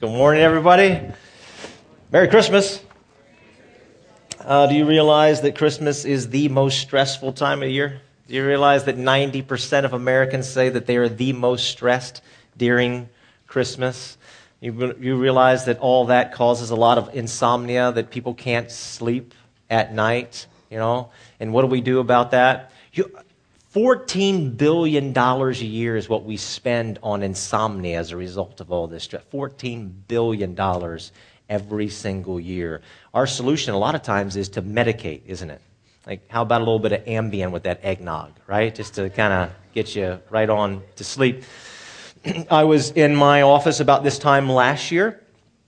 Good morning, everybody. Merry Christmas. Uh, do you realize that Christmas is the most stressful time of year? Do you realize that 90% of Americans say that they are the most stressed during Christmas? You, you realize that all that causes a lot of insomnia, that people can't sleep at night, you know? And what do we do about that? You, $14 billion a year is what we spend on insomnia as a result of all this stress. $14 billion every single year. Our solution, a lot of times, is to medicate, isn't it? Like, how about a little bit of Ambien with that eggnog, right? Just to kind of get you right on to sleep. I was in my office about this time last year,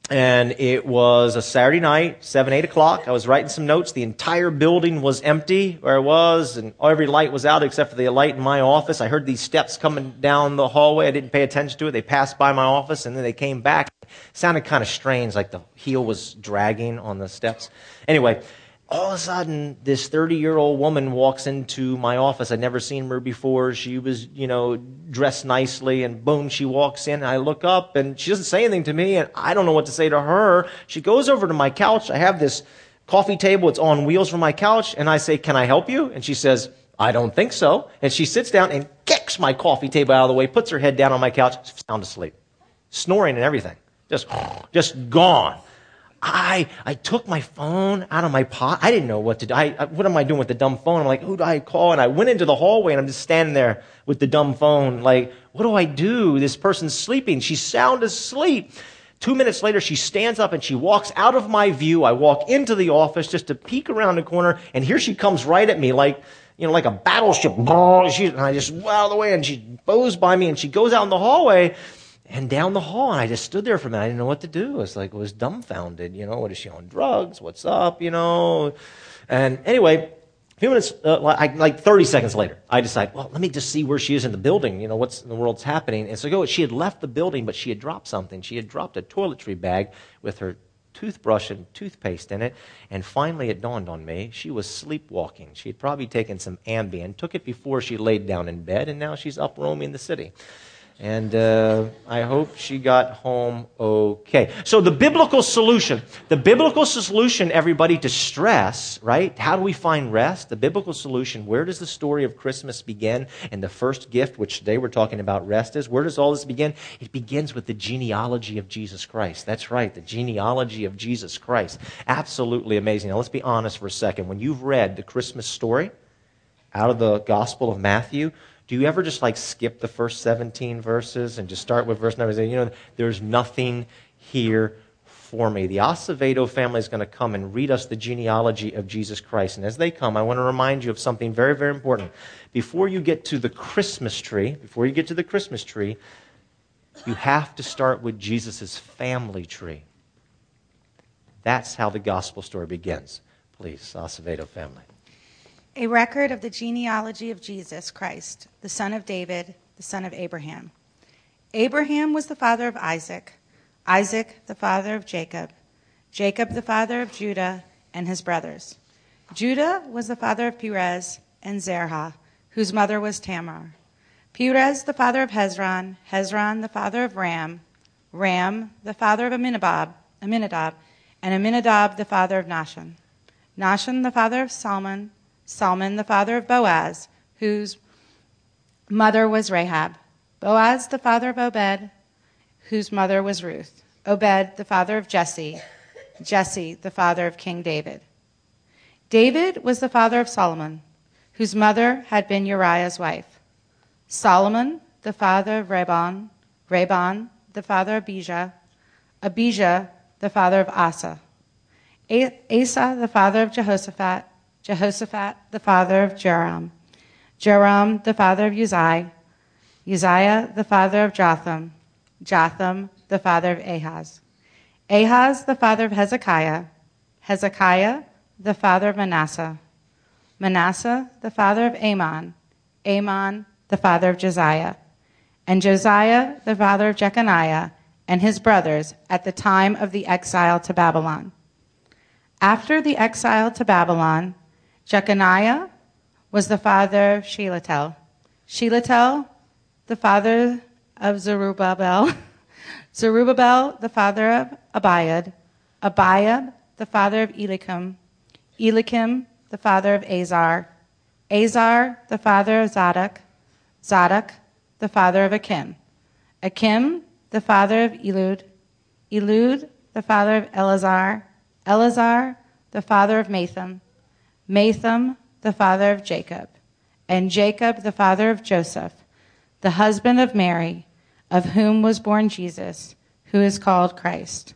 and it was a Saturday night, 7, 8 o'clock. I was writing some notes. The entire building was empty where I was, and every light was out except for the light in my office. I heard these steps coming down the hallway. I didn't pay attention to it. They passed by my office, and then they came back. It sounded kind of strange, like the heel was dragging on the steps. Anyway, all of a sudden, this 30 year old woman walks into my office. I'd never seen her before. She was, you know, dressed nicely, and boom, she walks in. I look up, and she doesn't say anything to me, and I don't know what to say to her. She goes over to my couch. I have this coffee table. It's on wheels for my couch, and I say, Can I help you? And she says, I don't think so. And she sits down and kicks my coffee table out of the way, puts her head down on my couch, sound asleep, snoring and everything. Just, just gone. I, I took my phone out of my pocket. I didn't know what to do. I, I, what am I doing with the dumb phone? I'm like, who do I call? And I went into the hallway and I'm just standing there with the dumb phone. Like, what do I do? This person's sleeping. She's sound asleep. Two minutes later, she stands up and she walks out of my view. I walk into the office just to peek around the corner, and here she comes right at me like, you know, like a battleship. She, and I just, out of the way, and she bows by me, and she goes out in the hallway, and down the hall, and I just stood there for a minute. I didn't know what to do. It was like, I was dumbfounded. You know, what is she on drugs? What's up? You know? And anyway, a few minutes, uh, like, like 30 seconds later, I decide, well, let me just see where she is in the building. You know, what's in the world's happening. And so go, she had left the building, but she had dropped something. She had dropped a toiletry bag with her toothbrush and toothpaste in it. And finally, it dawned on me she was sleepwalking. She had probably taken some Ambien, took it before she laid down in bed, and now she's up roaming the city. And uh, I hope she got home okay. So, the biblical solution, the biblical solution, everybody, to stress, right? How do we find rest? The biblical solution, where does the story of Christmas begin? And the first gift, which today we're talking about rest, is where does all this begin? It begins with the genealogy of Jesus Christ. That's right, the genealogy of Jesus Christ. Absolutely amazing. Now, let's be honest for a second. When you've read the Christmas story out of the Gospel of Matthew, do you ever just like skip the first 17 verses and just start with verse number? You know, there's nothing here for me. The Acevedo family is going to come and read us the genealogy of Jesus Christ. And as they come, I want to remind you of something very, very important. Before you get to the Christmas tree, before you get to the Christmas tree, you have to start with Jesus' family tree. That's how the gospel story begins. Please, Acevedo family. A record of the genealogy of Jesus Christ, the son of David, the son of Abraham. Abraham was the father of Isaac, Isaac the father of Jacob, Jacob the father of Judah and his brothers. Judah was the father of Perez and Zerah, whose mother was Tamar. Perez the father of Hezron, Hezron the father of Ram, Ram the father of Aminadab, Aminadab, and Aminadab the father of Nahshon. Nahshon the father of Salmon, Salmon, the father of Boaz, whose mother was Rahab. Boaz, the father of Obed, whose mother was Ruth. Obed, the father of Jesse. Jesse, the father of King David. David was the father of Solomon, whose mother had been Uriah's wife. Solomon, the father of Rehoboam. Rehoboam, the father of Abijah. Abijah, the father of Asa. Asa, the father of Jehoshaphat. Jehoshaphat, the father of Joram, Joram, the father of Uzziah, Uzziah, the father of Jotham, Jotham, the father of Ahaz, Ahaz, the father of Hezekiah, Hezekiah, the father of Manasseh, Manasseh, the father of Amon, Amon, the father of Josiah, and Josiah, the father of Jeconiah, and his brothers at the time of the exile to Babylon. After the exile to Babylon, Jeconiah was the father of Shealtiel. Shealtiel, the father of Zerubbabel. Zerubbabel, the father of Abiud, Abiud, the father of Eliakim, Eliakim, the father of Azar, Azar, the father of Zadok, Zadok, the father of Achim, Achim, the father of Eliud, Eliud, the father of Eleazar, Eleazar, the father of Matthan, Matthan, the father of Jacob, and Jacob, the father of Joseph, the husband of Mary, of whom was born Jesus, who is called Christ.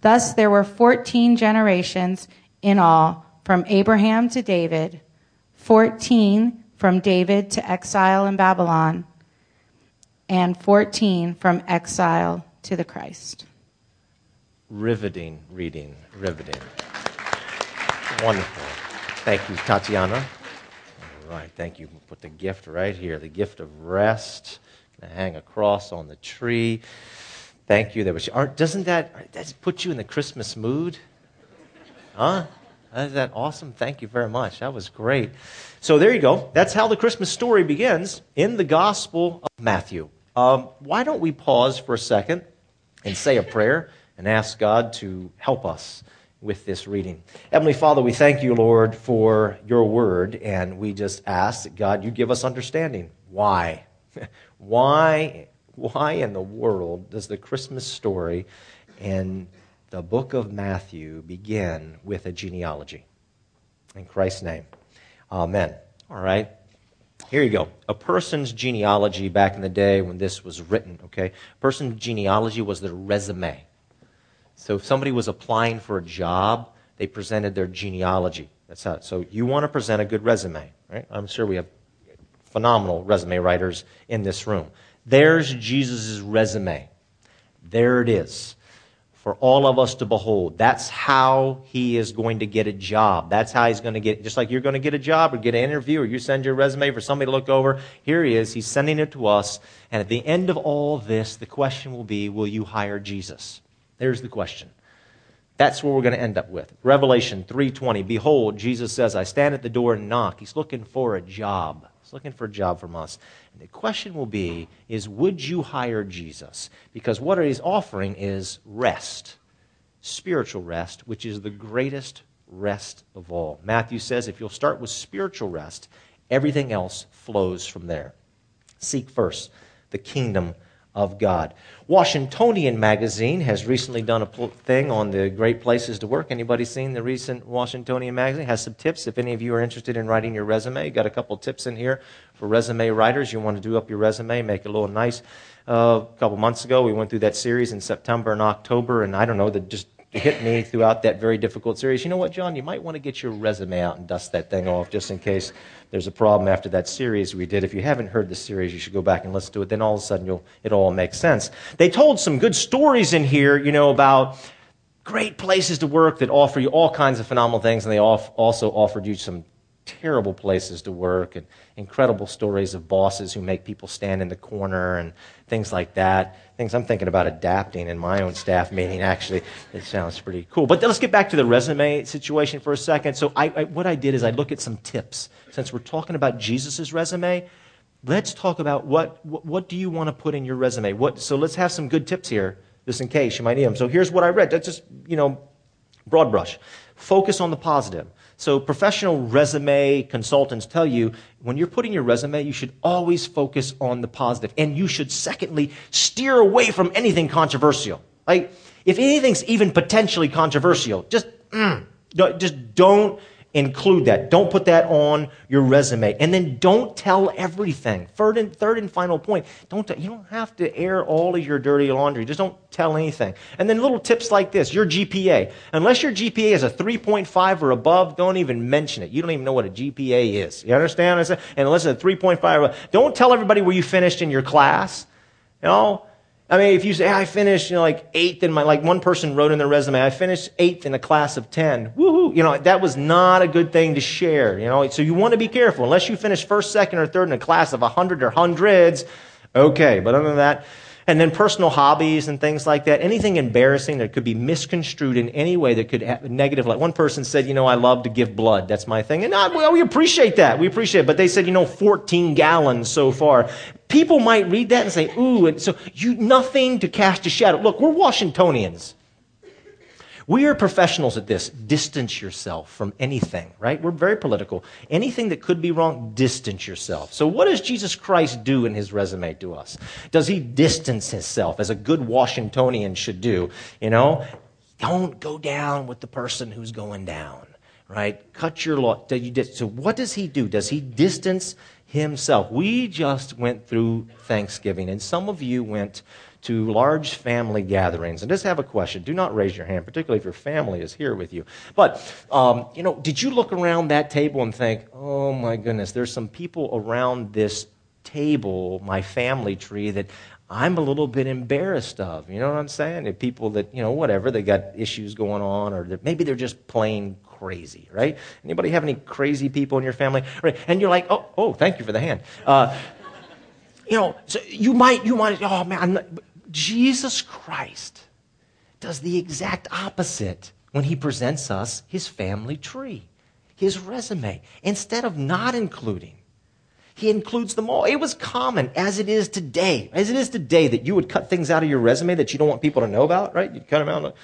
Thus there were 14 generations in all from Abraham to David, 14 from David to exile in Babylon, and 14 from exile to the Christ. Riveting reading, riveting. Wonderful. Thank you, Tatiana. All right, thank you. Put the gift right here the gift of rest. Gonna hang a cross on the tree. Thank you. That was, doesn't that, that put you in the Christmas mood? Huh? Isn't that awesome? Thank you very much. That was great. So there you go. That's how the Christmas story begins in the Gospel of Matthew. Um, why don't we pause for a second and say a prayer and ask God to help us with this reading. Heavenly Father, we thank you, Lord, for your word, and we just ask that God, you give us understanding. Why? why? Why in the world does the Christmas story and the book of Matthew begin with a genealogy? In Christ's name, Amen. All right. Here you go. A person's genealogy back in the day when this was written, okay? A person's genealogy was their resume. So if somebody was applying for a job, they presented their genealogy. That's how. So you want to present a good resume, right? I'm sure we have phenomenal resume writers in this room. There's Jesus' resume. There it is for all of us to behold. That's how he is going to get a job. That's how he's going to get, just like you're going to get a job or get an interview or you send your resume for somebody to look over. Here he is. He's sending it to us. And at the end of all this, the question will be, will you hire Jesus? There's the question. That's where we're going to end up with. Revelation 3:20. Behold, Jesus says, I stand at the door and knock. He's looking for a job. He's looking for a job from us. And the question will be is would you hire Jesus? Because what he's offering is rest. Spiritual rest, which is the greatest rest of all. Matthew says if you'll start with spiritual rest, everything else flows from there. Seek first the kingdom of God. Washingtonian magazine has recently done a thing on the great places to work. Anybody seen the recent Washingtonian magazine? Has some tips. If any of you are interested in writing your resume, got a couple tips in here for resume writers. You want to do up your resume, make it a little nice. Uh, a couple months ago, we went through that series in September and October, and I don't know, that just hit me throughout that very difficult series. You know what, John? You might want to get your resume out and dust that thing off just in case there's a problem after that series we did. If you haven't heard the series, you should go back and listen to it. Then all of a sudden, it all makes sense. They told some good stories in here, you know, about great places to work that offer you all kinds of phenomenal things, and they also offered you some terrible places to work and incredible stories of bosses who make people stand in the corner and things like that. Things I'm thinking about adapting in my own staff meeting, actually. It sounds pretty cool. But let's get back to the resume situation for a second. So, I, I, what I did is I look at some tips. Since we're talking about Jesus' resume, let's talk about what, what, what do you want to put in your resume? What, so, let's have some good tips here, just in case you might need them. So, here's what I read. That's just, you know, broad brush. Focus on the positive. So, professional resume consultants tell you when you're putting your resume, you should always focus on the positive. And you should, secondly, steer away from anything controversial. Like, if anything's even potentially controversial, just, mm, just don't include that. Don't put that on your resume. And then don't tell everything. Third and, third and final point, don't you don't have to air all of your dirty laundry. Just don't tell anything. And then little tips like this, your GPA. Unless your GPA is a 3.5 or above, don't even mention it. You don't even know what a GPA is. You understand? And unless it's a 3.5 or above, don't tell everybody where you finished in your class. You know, I mean, if you say, I finished, you know, like eighth in my, like one person wrote in their resume, I finished eighth in a class of 10. Woohoo! You know, that was not a good thing to share, you know. So you want to be careful. Unless you finish first, second, or third in a class of 100 or hundreds, okay. But other than that, and then personal hobbies and things like that, anything embarrassing that could be misconstrued in any way that could have negative. Like one person said, you know, I love to give blood. That's my thing. And I, well, we appreciate that. We appreciate it. But they said, you know, 14 gallons so far People might read that and say, ooh, and so you, nothing to cast a shadow. Look, we're Washingtonians. We are professionals at this. Distance yourself from anything, right? We're very political. Anything that could be wrong, distance yourself. So, what does Jesus Christ do in his resume to us? Does he distance himself as a good Washingtonian should do? You know, don't go down with the person who's going down, right? Cut your law. So, what does he do? Does he distance himself? We just went through Thanksgiving, and some of you went to large family gatherings. And just have a question. Do not raise your hand, particularly if your family is here with you. But, um, you know, did you look around that table and think, oh my goodness, there's some people around this table, my family tree, that I'm a little bit embarrassed of. You know what I'm saying? If people that, you know, whatever, they got issues going on, or maybe they're just plain crazy, right? Anybody have any crazy people in your family? Right? And you're like, oh, oh, thank you for the hand. Uh, you know, so you might, you might, oh man, Jesus Christ does the exact opposite when he presents us his family tree, his resume. Instead of not including, he includes them all. It was common, as it is today, as it is today, that you would cut things out of your resume that you don't want people to know about, right? You'd cut them out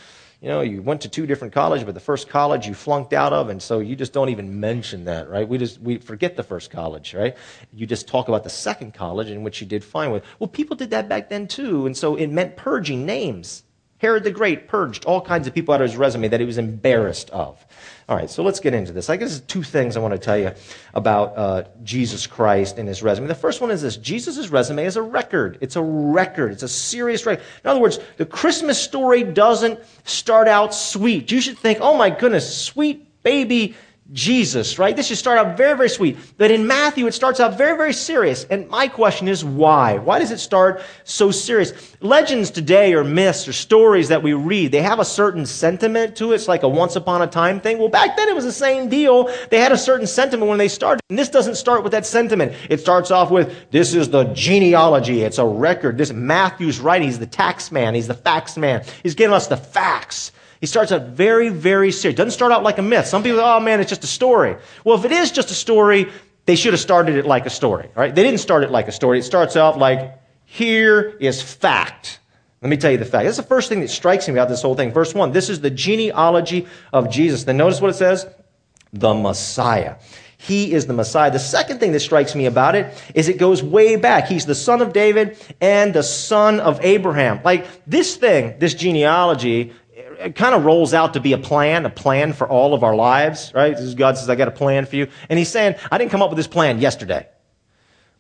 you know, you went to two different colleges, but the first college you flunked out of, and so you just don't even mention that, right? We just we forget the first college, right? You just talk about the second college in which you did fine with. Well, people did that back then too, and so it meant purging names. Herod the Great purged all kinds of people out of his resume that he was embarrassed of. All right, so let's get into this. I guess there's two things I want to tell you about uh, Jesus Christ and his resume. The first one is this Jesus' resume is a record. It's a record. It's a serious record. In other words, the Christmas story doesn't start out sweet. You should think, oh my goodness, sweet baby Jesus, right? This should start out very, very sweet. But in Matthew, it starts out very, very serious. And my question is why? Why does it start so serious? Legends today or myths or stories that we read, they have a certain sentiment to it. It's like a once upon a time thing. Well, back then it was the same deal. They had a certain sentiment when they started. And this doesn't start with that sentiment. It starts off with, this is the genealogy. It's a record. This Matthew's writing. He's the tax man. He's the facts man. He's giving us the facts. He starts out very, very serious. Doesn't start out like a myth. Some people, say, oh man, it's just a story. Well, if it is just a story, they should have started it like a story. Right? They didn't start it like a story. It starts out like, here is fact. Let me tell you the fact. That's the first thing that strikes me about this whole thing. Verse 1. This is the genealogy of Jesus. Then notice what it says? The Messiah. He is the Messiah. The second thing that strikes me about it is it goes way back. He's the son of David and the son of Abraham. Like this thing, this genealogy, it kind of rolls out to be a plan, a plan for all of our lives, right? God says, I got a plan for you. And he's saying, I didn't come up with this plan yesterday.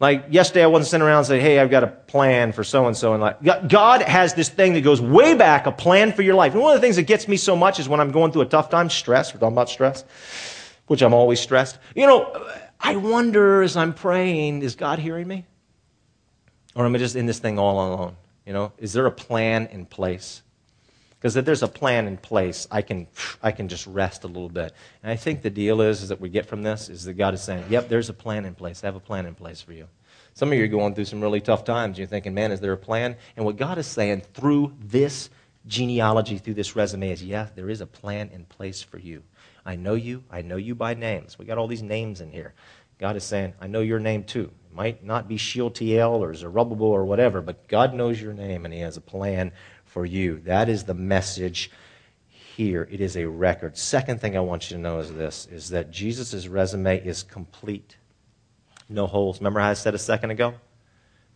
Like yesterday, I wasn't sitting around and saying, Hey, I've got a plan for so and so. And like, God has this thing that goes way back, a plan for your life. And one of the things that gets me so much is when I'm going through a tough time, stress. We're talking about stress, which I'm always stressed. You know, I wonder as I'm praying, is God hearing me? Or am I just in this thing all alone? You know, is there a plan in place? Because if there's a plan in place, I can, I can just rest a little bit. And I think the deal is, is that we get from this is that God is saying, yep, there's a plan in place. I have a plan in place for you. Some of you are going through some really tough times. You're thinking, man, is there a plan? And what God is saying through this genealogy, through this resume, is, yeah, there is a plan in place for you. I know you. I know you by names. We got all these names in here. God is saying, I know your name too. It might not be Shealtiel or Zerubbabel or whatever, but God knows your name and He has a plan for you. That is the message here. It is a record. Second thing I want you to know is this is that Jesus' resume is complete. No holes. Remember how I said a second ago?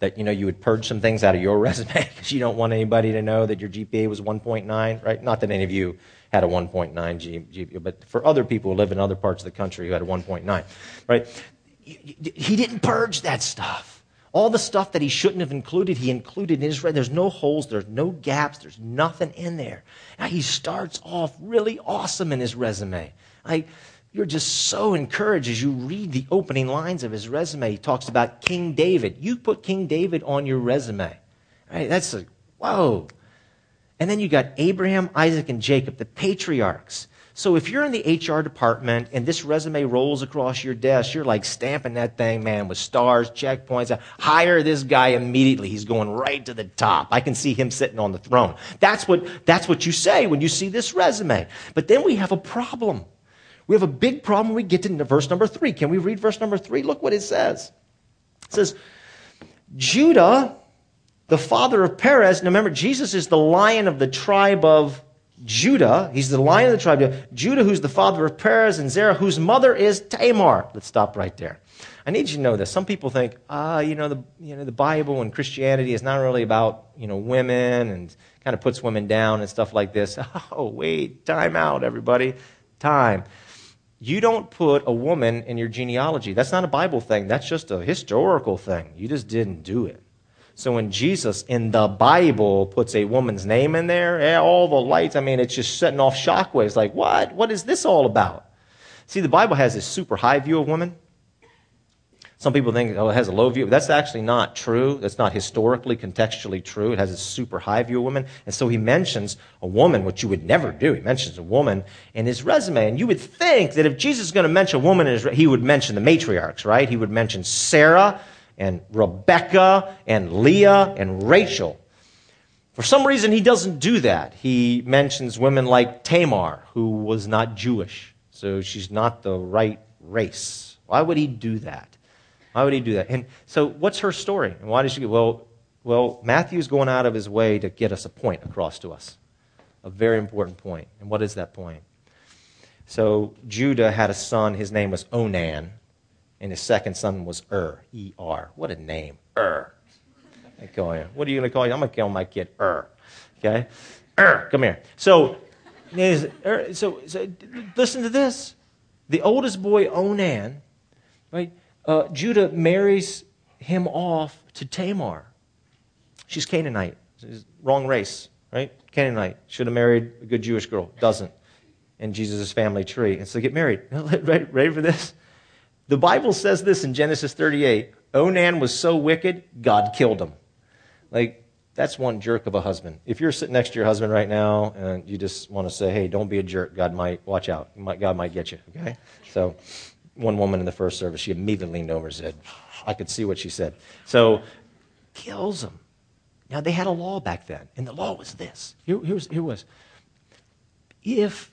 That you know you would purge some things out of your resume because you don't want anybody to know that your GPA was 1.9, right? Not that any of you had a 1.9 GPA, but for other people who live in other parts of the country who had a 1.9, right? He didn't purge that stuff. All the stuff that he shouldn't have included, he included in his resume. There's no holes, there's no gaps, there's nothing in there. Now, he starts off really awesome in his resume. I, you're just so encouraged as you read the opening lines of his resume. He talks about King David. You put King David on your resume. Right? That's like, whoa. And then you got Abraham, Isaac, and Jacob, the patriarchs. So if you're in the HR department and this resume rolls across your desk, you're like stamping that thing, man, with stars, checkpoints. Hire this guy immediately. He's going right to the top. I can see him sitting on the throne. That's what, that's what you say when you see this resume. But then we have a problem. We have a big problem when we get to verse number three. Can we read verse number three? Look what it says. It says, Judah, the father of Perez, now remember, Jesus is the lion of the tribe of Judah. He's the lion of the tribe Judah, who's the father of Perez and Zerah, whose mother is Tamar. Let's stop right there. I need you to know this. Some people think, ah, you know, the you know the Bible and Christianity is not really about you know women and kind of puts women down and stuff like this. Oh, wait, time out, everybody, time. You don't put a woman in your genealogy. That's not a Bible thing. That's just a historical thing. You just didn't do it. So when Jesus in the Bible puts a woman's name in there, yeah, all the lights, I mean, it's just setting off shockwaves. Like, what? What is this all about? See, the Bible has this super high view of women. Some people think, oh, it has a low view. That's actually not true. That's not historically, contextually true. It has a super high view of women. And so he mentions a woman, which you would never do. He mentions a woman in his resume. And you would think that if Jesus is going to mention a woman, he would mention the matriarchs, right? He would mention Sarah, and Rebecca and Leah and Rachel. For some reason, he doesn't do that. He mentions women like Tamar, who was not Jewish, so she's not the right race. Why would he do that? Why would he do that? And so, what's her story? And why did she? Well, well, Matthew's going out of his way to get us a point across to us, a very important point. And what is that point? So Judah had a son. His name was Onan and his second son was Er, E R. What a name, Er. Call. What are you going to call you? I'm going to call my kid Er. Okay, Er, come here. So, so, so listen to this. The oldest boy, Onan, right? Uh, Judah marries him off to Tamar. She's Canaanite. She's wrong race, right? Canaanite. Should have married a good Jewish girl. Doesn't. In Jesus' family tree. And so get married. ready for this? The Bible says this in Genesis 38 Onan was so wicked, God killed him. Like, that's one jerk of a husband. If you're sitting next to your husband right now and you just want to say, hey, don't be a jerk, God might, watch out. God might get you, okay? So, one woman in the first service, she immediately leaned over and said, I could see what she said. So, kills him. Now, they had a law back then, and the law was this. Here, here, was, here was. If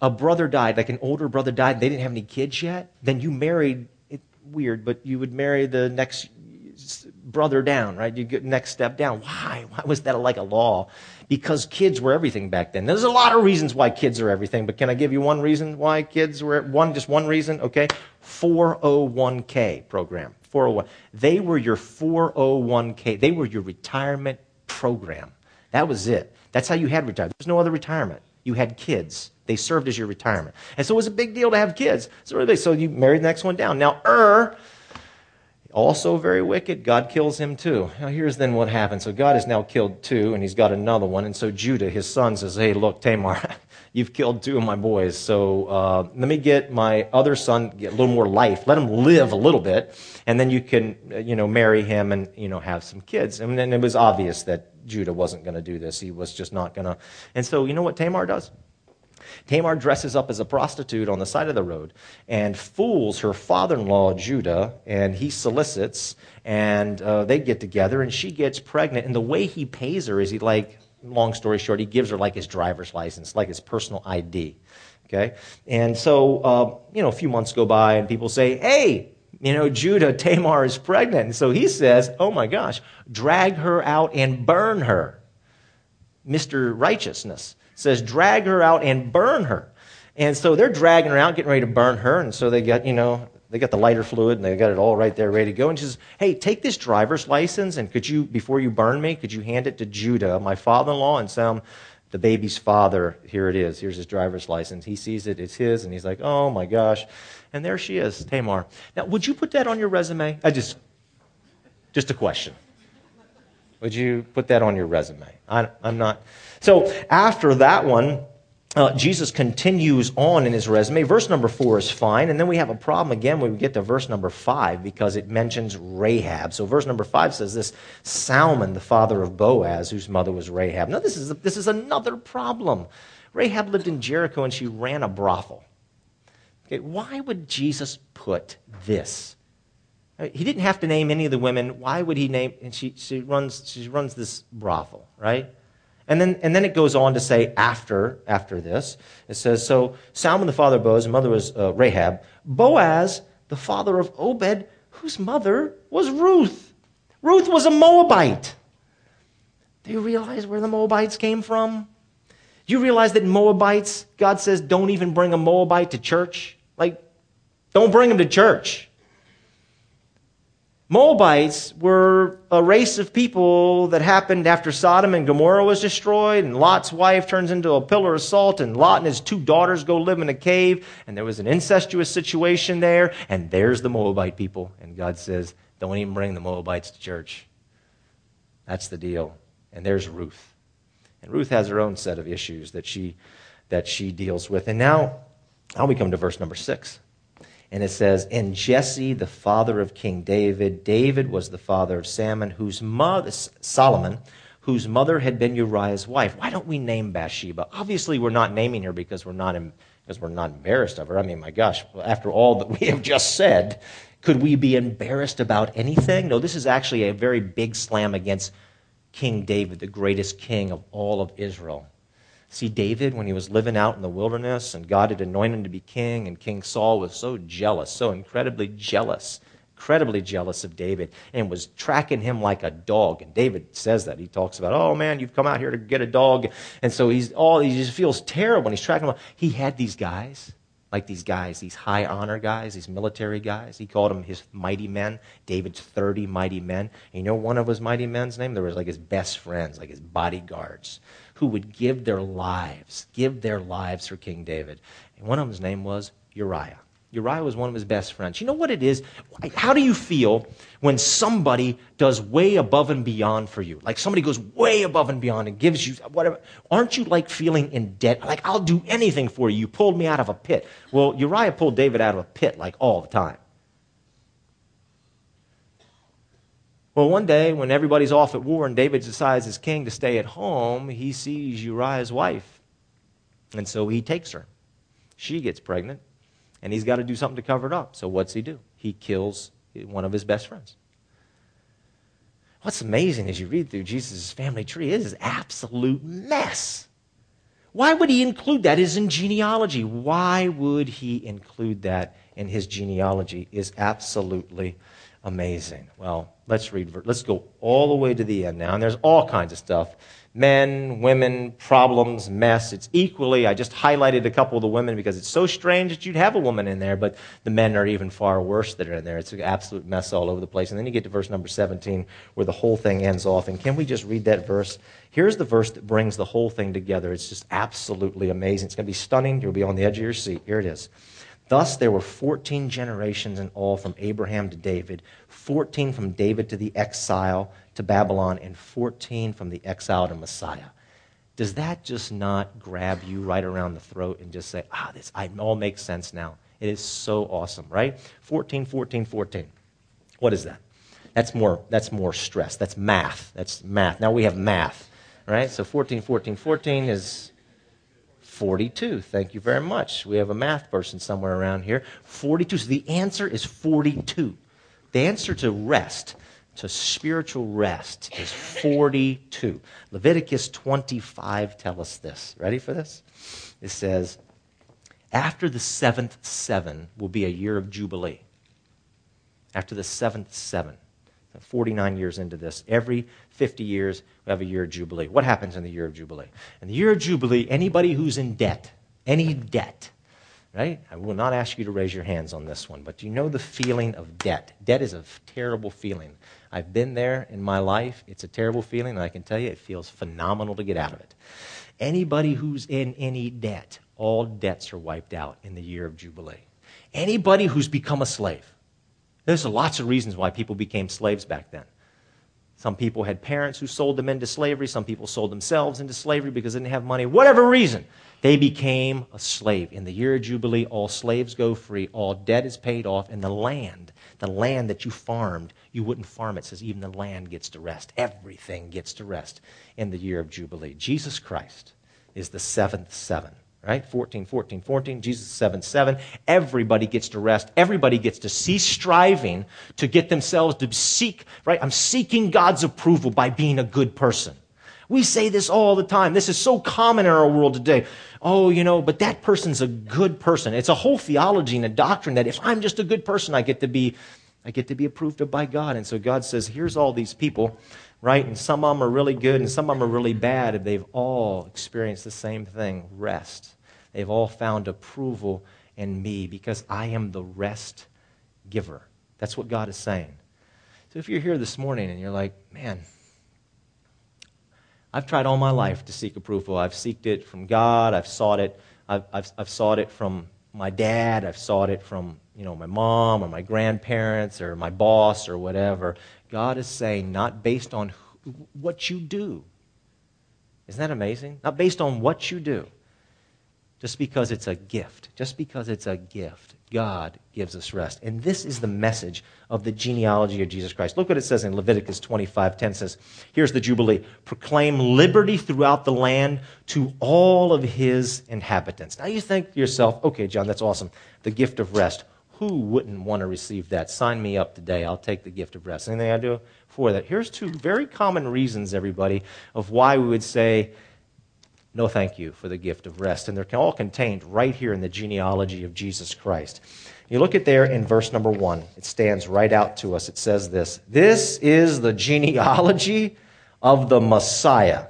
a brother died, like an older brother died, they didn't have any kids yet, then you married, it, weird, but you would marry the next brother down, right? You get next step down. Why? Why was that like a law? Because kids were everything back then. There's a lot of reasons why kids are everything, but can I give you one reason why kids were one, just one reason? Okay. 401k program. 401. They were your 401k. They were your retirement program. That was it. That's how you had retirement. There's no other retirement. You had kids. They served as your retirement. And so it was a big deal to have kids. So, really, so you married the next one down. Now, Ur, also very wicked, God kills him too. Now, here's then what happens. So God has now killed two, and he's got another one. And so Judah, his son, says, Hey, look, Tamar, you've killed two of my boys. So uh, let me get my other son, get a little more life. Let him live a little bit, and then you can, uh, you know, marry him and, you know, have some kids. And then it was obvious that Judah wasn't going to do this. He was just not going to. And so, you know what Tamar does? Tamar dresses up as a prostitute on the side of the road and fools her father in law, Judah, and he solicits, and uh, they get together, and she gets pregnant. And the way he pays her is he, like, long story short, he gives her, like, his driver's license, like his personal ID. Okay? And so, uh, you know, a few months go by, and people say, hey, you know, Judah, Tamar is pregnant. And so he says, oh my gosh, drag her out and burn her. Mr. Righteousness says, drag her out and burn her. And so they're dragging her out, getting ready to burn her. And so they got, you know, they got the lighter fluid and they got it all right there ready to go. And she says, Hey, take this driver's license and could you, before you burn me, could you hand it to Judah, my father in law, and him the baby's father, here it is. Here's his driver's license. He sees it, it's his, and he's like, Oh my gosh. And there she is, Tamar. Now, would you put that on your resume? I just, just a question. Would you put that on your resume? I, am not. So after that one, uh, Jesus continues on in his resume. Verse number four is fine. And then we have a problem again when we get to verse number five because it mentions Rahab. So verse number five says this Salmon, the father of Boaz, whose mother was Rahab. Now, this is, this is another problem. Rahab lived in Jericho and she ran a brothel. Okay, why would Jesus put this? He didn't have to name any of the women. Why would he name? And she, she, runs, she runs this brothel, right? And then, and then it goes on to say after, after this, it says, so Salmon the father of Boaz, and mother was uh, Rahab. Boaz, the father of Obed, whose mother was Ruth. Ruth was a Moabite. Do you realize where the Moabites came from? Do you realize that Moabites, God says, don't even bring a Moabite to church? Like, don't bring them to church. Moabites were a race of people that happened after Sodom and Gomorrah was destroyed, and Lot's wife turns into a pillar of salt, and Lot and his two daughters go live in a cave, and there was an incestuous situation there, and there's the Moabite people. And God says, Don't even bring the Moabites to church. That's the deal. And there's Ruth. And Ruth has her own set of issues that she, that she deals with. And now, now we come to verse number six. And it says, And Jesse, the father of King David, David was the father of Salmon, whose mother, Solomon, whose mother had been Uriah's wife. Why don't we name Bathsheba? Obviously, we're not naming her because we're not, because we're not embarrassed of her. I mean, my gosh, after all that we have just said, could we be embarrassed about anything? No, this is actually a very big slam against King David, the greatest king of all of Israel. See, David, when he was living out in the wilderness and God had anointed him to be king, and King Saul was so jealous, so incredibly jealous, incredibly jealous of David, and was tracking him like a dog. And David says that. He talks about, oh man, you've come out here to get a dog. And so he's all, he just feels terrible when he's tracking him. He had these guys like these guys, these high honor guys, these military guys. He called them his mighty men, David's 30 mighty men. And you know one of his mighty men's name? There was like his best friends, like his bodyguards, who would give their lives, give their lives for King David. And one of them's name was Uriah. Uriah was one of his best friends. You know what it is? How do you feel when somebody does way above and beyond for you? Like somebody goes way above and beyond and gives you whatever. Aren't you like feeling in debt? Like, I'll do anything for you. You pulled me out of a pit. Well, Uriah pulled David out of a pit like all the time. Well, one day when everybody's off at war and David decides as king to stay at home, he sees Uriah's wife. And so he takes her. She gets pregnant and he's got to do something to cover it up. So what's he do? He kills one of his best friends. What's amazing as you read through Jesus' family tree is an absolute mess. Why would he include that as in genealogy? Why would he include that in his genealogy is absolutely amazing. Well, let's read let's go all the way to the end now. And there's all kinds of stuff men, women, problems, mess. It's equally, I just highlighted a couple of the women because it's so strange that you'd have a woman in there, but the men are even far worse that are in there. It's an absolute mess all over the place. And then you get to verse number 17 where the whole thing ends off. And can we just read that verse? Here's the verse that brings the whole thing together. It's just absolutely amazing. It's going to be stunning. You'll be on the edge of your seat. Here it is. Thus, there were 14 generations in all from Abraham to David, 14 from David to the exile to Babylon, and 14 from the exile to Messiah. Does that just not grab you right around the throat and just say, ah, this I, all makes sense now? It is so awesome, right? 14, 14, 14. What is that? That's more, that's more stress. That's math. That's math. Now we have math, right? So 14, 14, 14 is 42. Thank you very much. We have a math person somewhere around here. 42. So the answer is 42. The answer to rest, to spiritual rest, is 42. Leviticus 25 tells us this. Ready for this? It says, After the seventh seven will be a year of Jubilee. After the seventh seven. 49 years into this. Every 50 years, we have a year of Jubilee. What happens in the year of Jubilee? In the year of Jubilee, anybody who's in debt, any debt, right? I will not ask you to raise your hands on this one, but do you know the feeling of debt. Debt is a terrible feeling. I've been there in my life. It's a terrible feeling, and I can tell you it feels phenomenal to get out of it. Anybody who's in any debt, all debts are wiped out in the year of Jubilee. Anybody who's become a slave, there's lots of reasons why people became slaves back then. Some people had parents who sold them into slavery. Some people sold themselves into slavery because they didn't have money. Whatever reason, they became a slave. In the year of Jubilee, all slaves go free, all debt is paid off, and the land, the land that you farmed, you wouldn't farm it. says even the land gets to rest. Everything gets to rest in the year of Jubilee. Jesus Christ is the seventh seven right? 14, 14, 14, Jesus 7, 7. Everybody gets to rest. Everybody gets to cease striving to get themselves to seek, right? I'm seeking God's approval by being a good person. We say this all the time. This is so common in our world today. Oh, you know, but that person's a good person. It's a whole theology and a doctrine that if I'm just a good person, I get to be I get to be approved of by God. And so God says, here's all these people, right? And some of them are really good and some of them are really bad. And they've all experienced the same thing rest. They've all found approval in me because I am the rest giver. That's what God is saying. So if you're here this morning and you're like, man, I've tried all my life to seek approval. I've seeked it from God. I've sought it. I've, I've, I've sought it from my dad. I've sought it from you know my mom or my grandparents or my boss or whatever. God is saying not based on who, what you do. Isn't that amazing? Not based on what you do. Just because it's a gift. Just because it's a gift. God gives us rest. And this is the message of the genealogy of Jesus Christ. Look what it says in Leviticus 25:10 says, here's the jubilee, proclaim liberty throughout the land to all of his inhabitants. Now you think to yourself, okay, John, that's awesome. The gift of rest. Who wouldn't want to receive that? Sign me up today. I'll take the gift of rest. Anything I do for that? Here's two very common reasons, everybody, of why we would say no thank you for the gift of rest. And they're all contained right here in the genealogy of Jesus Christ. You look at there in verse number one, it stands right out to us. It says this This is the genealogy of the Messiah.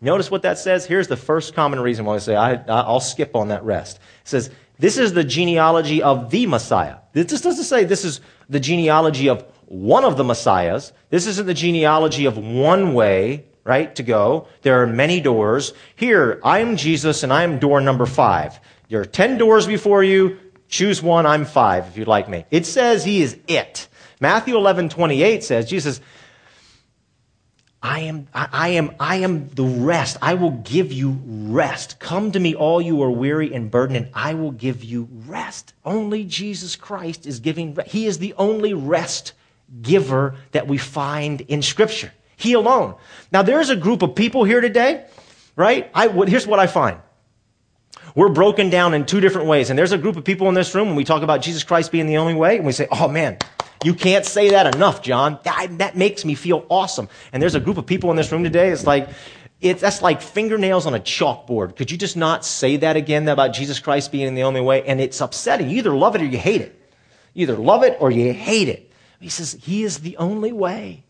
Notice what that says? Here's the first common reason why I say I, I'll skip on that rest. It says, This is the genealogy of the Messiah. This doesn't say this is the genealogy of one of the Messiahs. This isn't the genealogy of one way right, to go. There are many doors. Here, I'm Jesus and I'm door number five. There are 10 doors before you. Choose one. I'm five if you'd like me. It says he is it. Matthew 11, 28 says, Jesus, I am, I am, I am the rest. I will give you rest. Come to me, all you are weary and burdened, and I will give you rest. Only Jesus Christ is giving, he is the only rest giver that we find in Scripture. He alone. Now, there's a group of people here today, right? I, here's what I find. We're broken down in two different ways. And there's a group of people in this room when we talk about Jesus Christ being the only way, and we say, oh man, you can't say that enough, John. That, that makes me feel awesome. And there's a group of people in this room today, it's like, it's, that's like fingernails on a chalkboard. Could you just not say that again about Jesus Christ being the only way? And it's upsetting. You either love it or you hate it. You either love it or you hate it. He says, He is the only way.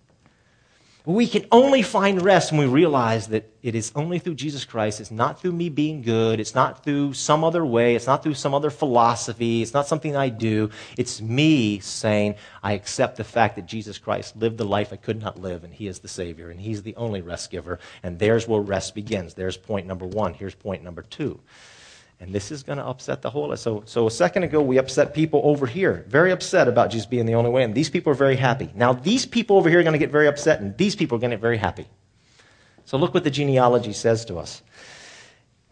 We can only find rest when we realize that it is only through Jesus Christ. It's not through me being good. It's not through some other way. It's not through some other philosophy. It's not something I do. It's me saying, I accept the fact that Jesus Christ lived the life I could not live, and He is the Savior, and He's the only rest giver. And there's where rest begins. There's point number one. Here's point number two. And this is going to upset the whole. So, so a second ago, we upset people over here, very upset about Jesus being the only way. And these people are very happy. Now, these people over here are going to get very upset, and these people are going to get very happy. So, look what the genealogy says to us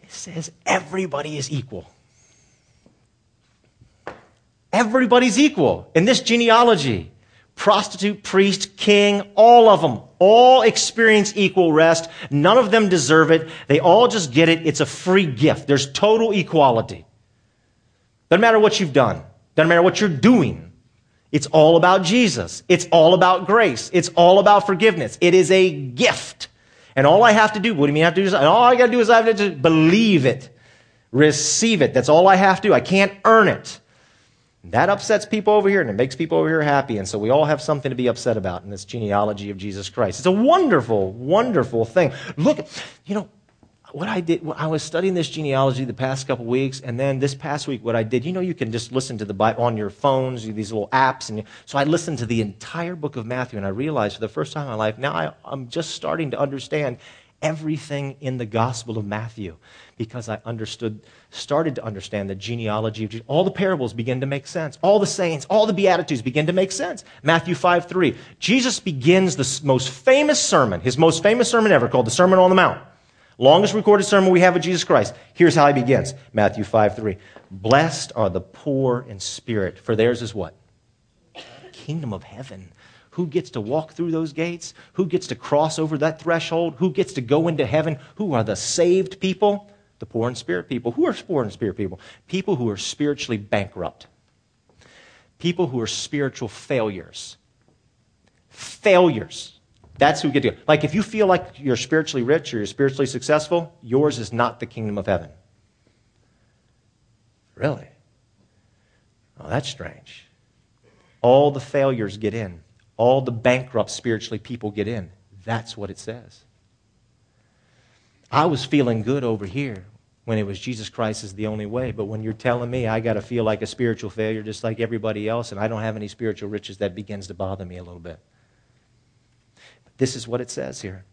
it says everybody is equal. Everybody's equal in this genealogy prostitute, priest, king, all of them, all experience equal rest. None of them deserve it. They all just get it. It's a free gift. There's total equality. Doesn't matter what you've done. Doesn't matter what you're doing. It's all about Jesus. It's all about grace. It's all about forgiveness. It is a gift. And all I have to do, what do you mean I have to do? All I got to do is I have to believe it. Receive it. That's all I have to do. I can't earn it. That upsets people over here and it makes people over here happy. And so we all have something to be upset about in this genealogy of Jesus Christ. It's a wonderful, wonderful thing. Look, you know, what I did, I was studying this genealogy the past couple weeks, and then this past week, what I did, you know, you can just listen to the Bible on your phones, these little apps, and so I listened to the entire book of Matthew, and I realized for the first time in my life, now I, I'm just starting to understand everything in the Gospel of Matthew because I understood, started to understand the genealogy of Jesus. All the parables begin to make sense. All the sayings, all the Beatitudes begin to make sense. Matthew 5 3. Jesus begins the most famous sermon, his most famous sermon ever, called the Sermon on the Mount. Longest recorded sermon we have of Jesus Christ. Here's how he begins Matthew 5 3. Blessed are the poor in spirit, for theirs is what? Kingdom of heaven. Who gets to walk through those gates? Who gets to cross over that threshold? Who gets to go into heaven? Who are the saved people? The poor in spirit people. Who are poor in spirit people? People who are spiritually bankrupt. People who are spiritual failures. Failures. That's who get to go. Like if you feel like you're spiritually rich or you're spiritually successful, yours is not the kingdom of heaven. Really? Oh, that's strange. All the failures get in. All the bankrupt spiritually people get in. That's what it says. I was feeling good over here when it was Jesus Christ is the only way. But when you're telling me I got to feel like a spiritual failure just like everybody else and I don't have any spiritual riches, that begins to bother me a little bit. But this is what it says here.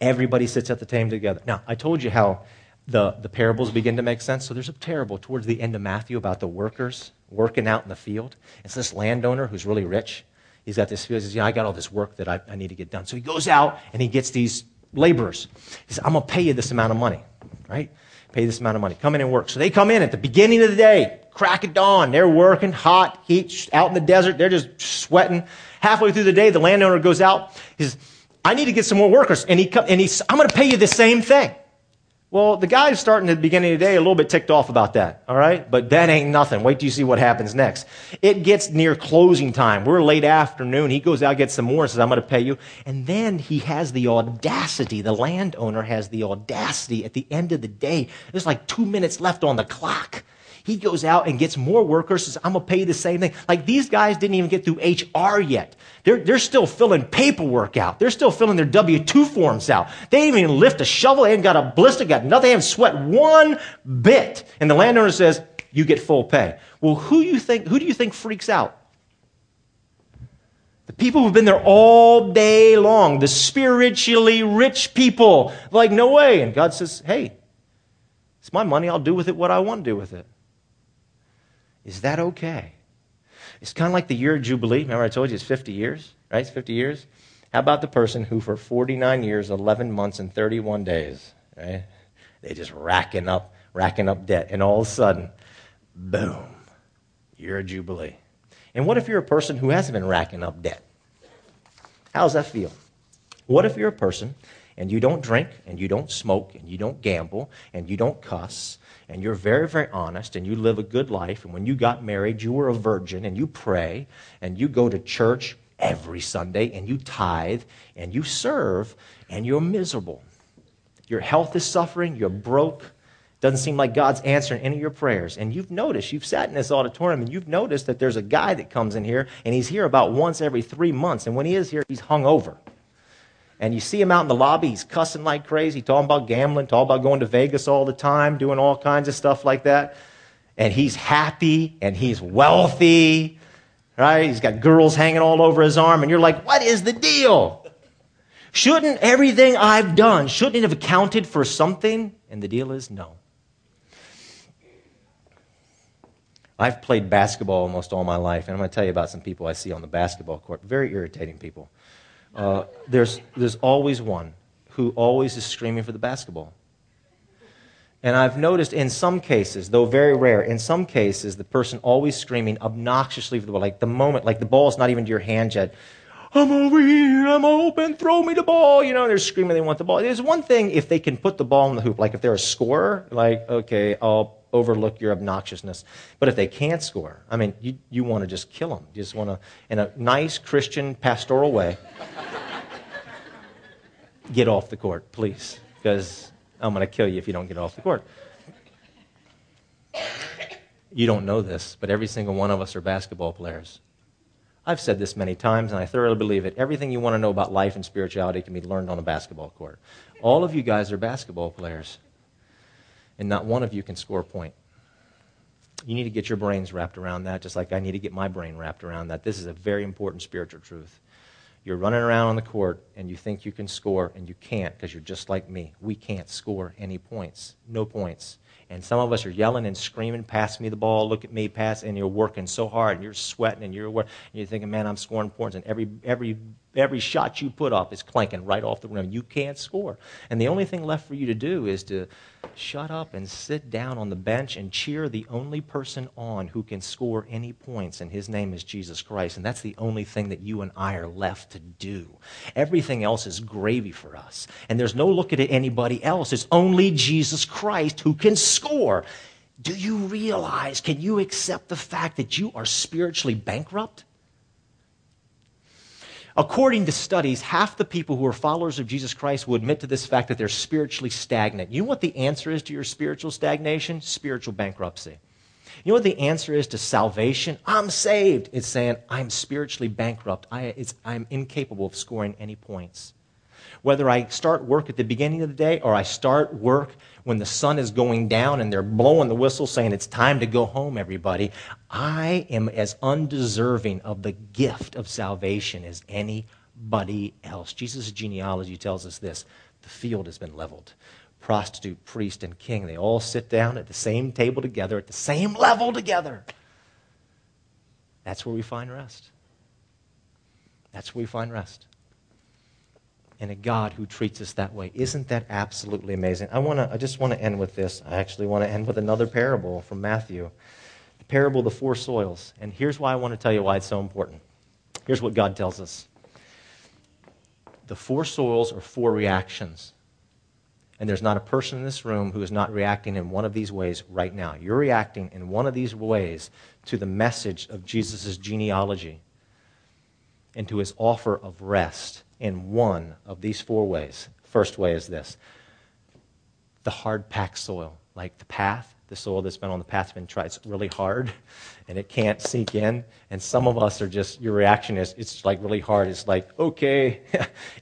Everybody sits at the table together. Now, I told you how the, the parables begin to make sense. So there's a parable towards the end of Matthew about the workers working out in the field. It's this landowner who's really rich. He's got this field. He says, Yeah, I got all this work that I, I need to get done. So he goes out and he gets these laborers. He says, I'm going to pay you this amount of money, right? Pay this amount of money. Come in and work. So they come in at the beginning of the day, crack of dawn. They're working, hot, heat, out in the desert. They're just sweating. Halfway through the day, the landowner goes out. He says, I need to get some more workers. And, he come, and he's, I'm going to pay you the same thing. Well, the guy's starting at the beginning of the day a little bit ticked off about that, all right? But that ain't nothing. Wait till you see what happens next. It gets near closing time. We're late afternoon. He goes out, gets some more, and says, I'm going to pay you. And then he has the audacity, the landowner has the audacity at the end of the day. There's like two minutes left on the clock. He goes out and gets more workers, says, I'm going to pay you the same thing. Like these guys didn't even get through HR yet. They're, they're still filling paperwork out. They're still filling their W 2 forms out. They didn't even lift a shovel. They ain't got a blister, got nothing. They haven't sweat one bit. And the landowner says, You get full pay. Well, who, you think, who do you think freaks out? The people who've been there all day long, the spiritually rich people, like, no way. And God says, Hey, it's my money. I'll do with it what I want to do with it. Is that okay? It's kind of like the year of Jubilee. Remember, I told you it's 50 years, right? It's 50 years. How about the person who, for 49 years, 11 months, and 31 days, right? They just racking up, racking up debt, and all of a sudden, boom, year of Jubilee. And what if you're a person who hasn't been racking up debt? How does that feel? What if you're a person and you don't drink and you don't smoke and you don't gamble and you don't cuss and you're very, very honest and you live a good life, and when you got married, you were a virgin and you pray and you go to church every Sunday and you tithe and you serve and you're miserable. Your health is suffering, you're broke. Doesn't seem like God's answering any of your prayers. And you've noticed, you've sat in this auditorium and you've noticed that there's a guy that comes in here and he's here about once every three months. And when he is here, he's hung over and you see him out in the lobby, he's cussing like crazy, talking about gambling, talking about going to Vegas all the time, doing all kinds of stuff like that. And he's happy and he's wealthy, right? He's got girls hanging all over his arm, and you're like, what is the deal? Shouldn't everything I've done, shouldn't it have accounted for something? And the deal is no. I've played basketball almost all my life, and I'm going to tell you about some people I see on the basketball court. Very irritating people. Uh, there's, there's always one who always is screaming for the basketball. And I've noticed in some cases, though very rare, in some cases, the person always screaming obnoxiously for the ball. Like the moment, like the ball's not even to your hand yet. I'm over here, I'm open, throw me the ball. You know, they're screaming they want the ball. There's one thing if they can put the ball in the hoop, like if they're a scorer, like, okay, I'll overlook your obnoxiousness. But if they can't score, I mean, you, you want to just kill them. You just want to, in a nice Christian pastoral way, get off the court, please, because I'm going to kill you if you don't get off the court. You don't know this, but every single one of us are basketball players. I've said this many times, and I thoroughly believe it. Everything you want to know about life and spirituality can be learned on a basketball court. All of you guys are basketball players and not one of you can score a point. You need to get your brains wrapped around that, just like I need to get my brain wrapped around that. This is a very important spiritual truth. You're running around on the court and you think you can score, and you can't because you're just like me. We can't score any points. No points. And some of us are yelling and screaming, pass me the ball, look at me, pass, and you're working so hard and you're sweating and you're, and you're thinking, man, I'm scoring points. And every, every, every shot you put up is clanking right off the rim. You can't score. And the only thing left for you to do is to shut up and sit down on the bench and cheer the only person on who can score any points, and his name is Jesus Christ. And that's the only thing that you and I are left to do. Everything else is gravy for us. And there's no looking at anybody else. It's only Jesus Christ who can score. Do you realize, can you accept the fact that you are spiritually bankrupt? According to studies, half the people who are followers of Jesus Christ will admit to this fact that they're spiritually stagnant. You know what the answer is to your spiritual stagnation? Spiritual bankruptcy. You know what the answer is to salvation? I'm saved. It's saying I'm spiritually bankrupt. I, I'm incapable of scoring any points. Whether I start work at the beginning of the day or I start work when the sun is going down and they're blowing the whistle saying it's time to go home, everybody, I am as undeserving of the gift of salvation as anybody else. Jesus' genealogy tells us this the field has been leveled prostitute, priest, and king. They all sit down at the same table together, at the same level together. That's where we find rest. That's where we find rest. And a God who treats us that way. Isn't that absolutely amazing? I, wanna, I just want to end with this. I actually want to end with another parable from Matthew the parable of the four soils. And here's why I want to tell you why it's so important. Here's what God tells us the four soils are four reactions and there's not a person in this room who is not reacting in one of these ways right now. You're reacting in one of these ways to the message of Jesus' genealogy and to his offer of rest in one of these four ways. First way is this the hard packed soil, like the path the soil that's been on the path has been tried. It's really hard and it can't sink in. And some of us are just, your reaction is, it's like really hard. It's like, okay,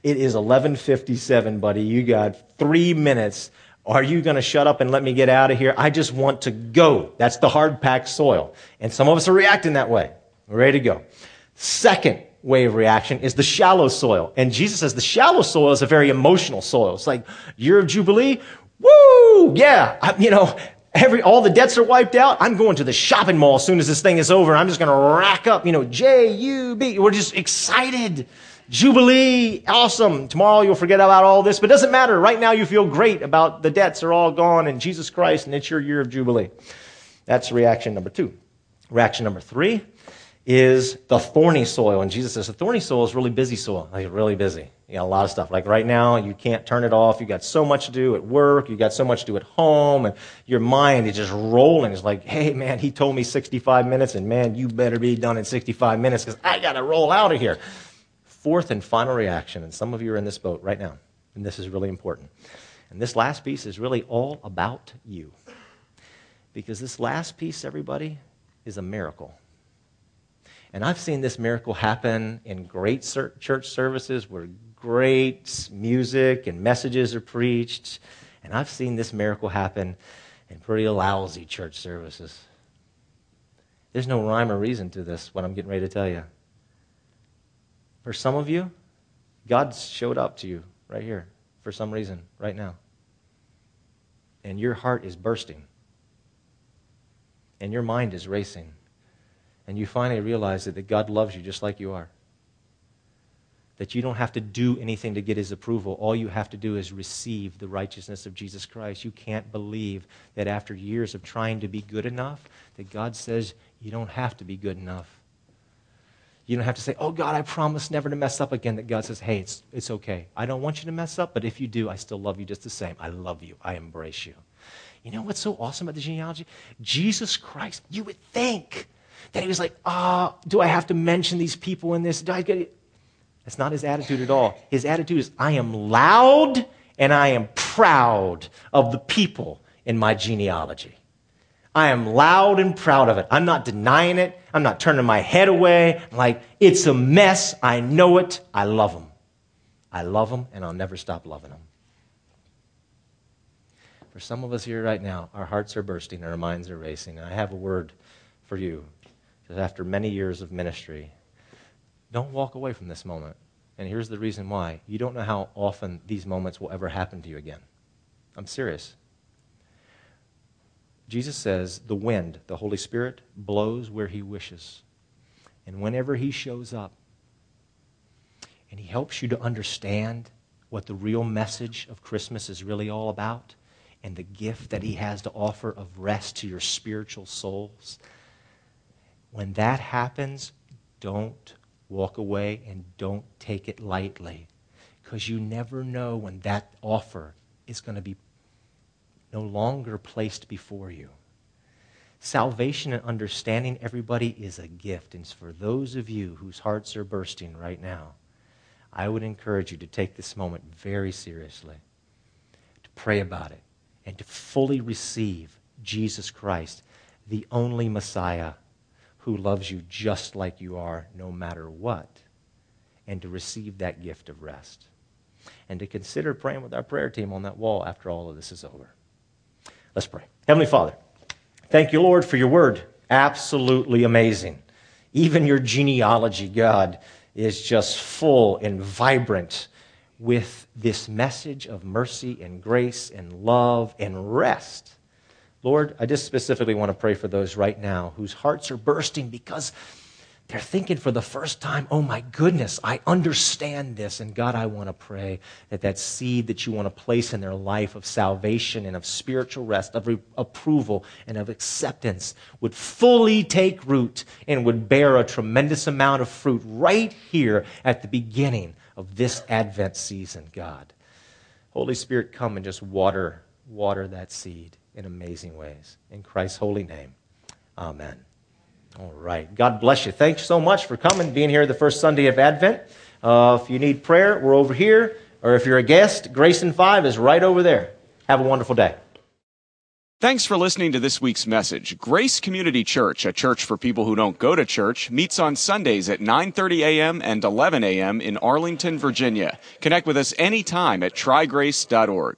it is 1157, buddy. You got three minutes. Are you going to shut up and let me get out of here? I just want to go. That's the hard packed soil. And some of us are reacting that way. We're ready to go. Second way of reaction is the shallow soil. And Jesus says the shallow soil is a very emotional soil. It's like, year of Jubilee, woo, yeah, I, you know, Every, all the debts are wiped out. I'm going to the shopping mall as soon as this thing is over. I'm just going to rack up, you know, J U B. We're just excited. Jubilee, awesome. Tomorrow you'll forget about all this, but it doesn't matter. Right now you feel great about the debts are all gone and Jesus Christ, and it's your year of Jubilee. That's reaction number two. Reaction number three is the thorny soil. And Jesus says the thorny soil is really busy soil. Like really busy. You got a lot of stuff. Like right now, you can't turn it off. You got so much to do at work. You got so much to do at home, and your mind is just rolling. It's like, hey man, he told me 65 minutes, and man, you better be done in 65 minutes because I got to roll out of here. Fourth and final reaction, and some of you are in this boat right now, and this is really important. And this last piece is really all about you. Because this last piece, everybody, is a miracle. And I've seen this miracle happen in great church services where great music and messages are preached. And I've seen this miracle happen in pretty lousy church services. There's no rhyme or reason to this, what I'm getting ready to tell you. For some of you, God showed up to you right here for some reason, right now. And your heart is bursting. And your mind is racing and you finally realize that, that God loves you just like you are. That you don't have to do anything to get his approval. All you have to do is receive the righteousness of Jesus Christ. You can't believe that after years of trying to be good enough, that God says you don't have to be good enough. You don't have to say, Oh, God, I promise never to mess up again. That God says, Hey, it's, it's okay. I don't want you to mess up, but if you do, I still love you just the same. I love you. I embrace you. You know what's so awesome about the genealogy? Jesus Christ, you would think that he was like, ah, oh, do I have to mention these people in this? Do I get it? That's not his attitude at all. His attitude is, I am loud and I am proud of the people in my genealogy. I am loud and proud of it. I'm not denying it. I'm not turning my head away. Like, it's a mess. I know it. I love them. I love them, and I'll never stop loving them. For some of us here right now, our hearts are bursting and our minds are racing. And I have a word for you after many years of ministry, don't walk away from this moment. And here's the reason why. You don't know how often these moments will ever happen to you again. I'm serious. Jesus says the wind, the Holy Spirit, blows where he wishes. And whenever he shows up and he helps you to understand what the real message of Christmas is really all about and the gift that he has to offer of rest to your spiritual souls, when that happens, don't walk away and don't take it lightly because you never know when that offer is going to be no longer placed before you. Salvation and understanding everybody is a gift. And for those of you whose hearts are bursting right now, I would encourage you to take this moment very seriously, to pray about it, and to fully receive Jesus Christ the only Messiah who loves you just like you are, no matter what, and to receive that gift of rest. And to consider praying with our prayer team on that wall after all of this is over. Let's pray. Heavenly Father, thank you, Lord, for your word. Absolutely amazing. Even your genealogy, God, is just full and vibrant with this message of mercy and grace and love and rest. Lord, I just specifically want to pray for those right now whose hearts are bursting because they're thinking for the first time, oh my goodness, I understand this. And God, I want to pray that that seed that you want to place in their life of salvation and of spiritual rest, of re- approval and of acceptance would fully take root and would bear a tremendous amount of fruit right here at the beginning of this Advent season, God. Holy Spirit, come and just water, water that seed in amazing ways. In Christ's holy name, amen. All right. God bless you. Thanks so much for coming, being here the first Sunday of Advent. Uh, if you need prayer, we're over here. Or if you're a guest, Grace and Five is right over there. Have a wonderful day. Thanks for listening to this week's message. Grace Community Church, a church for people who don't go to church, meets on Sundays at 9:30 a.m. and 11 a.m. in Arlington, Virginia. Connect with us anytime at trygrace.org.